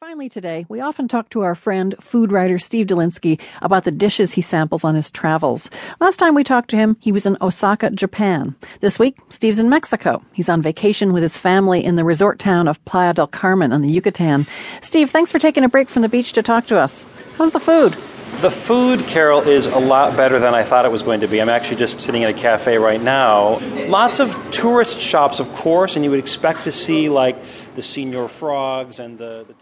Finally, today, we often talk to our friend, food writer Steve Dolinsky, about the dishes he samples on his travels. Last time we talked to him, he was in Osaka, Japan. This week, Steve's in Mexico. He's on vacation with his family in the resort town of Playa del Carmen on the Yucatan. Steve, thanks for taking a break from the beach to talk to us. How's the food? The food, Carol, is a lot better than I thought it was going to be. I'm actually just sitting in a cafe right now. Lots of tourist shops, of course, and you would expect to see like the Señor Frogs and the, the.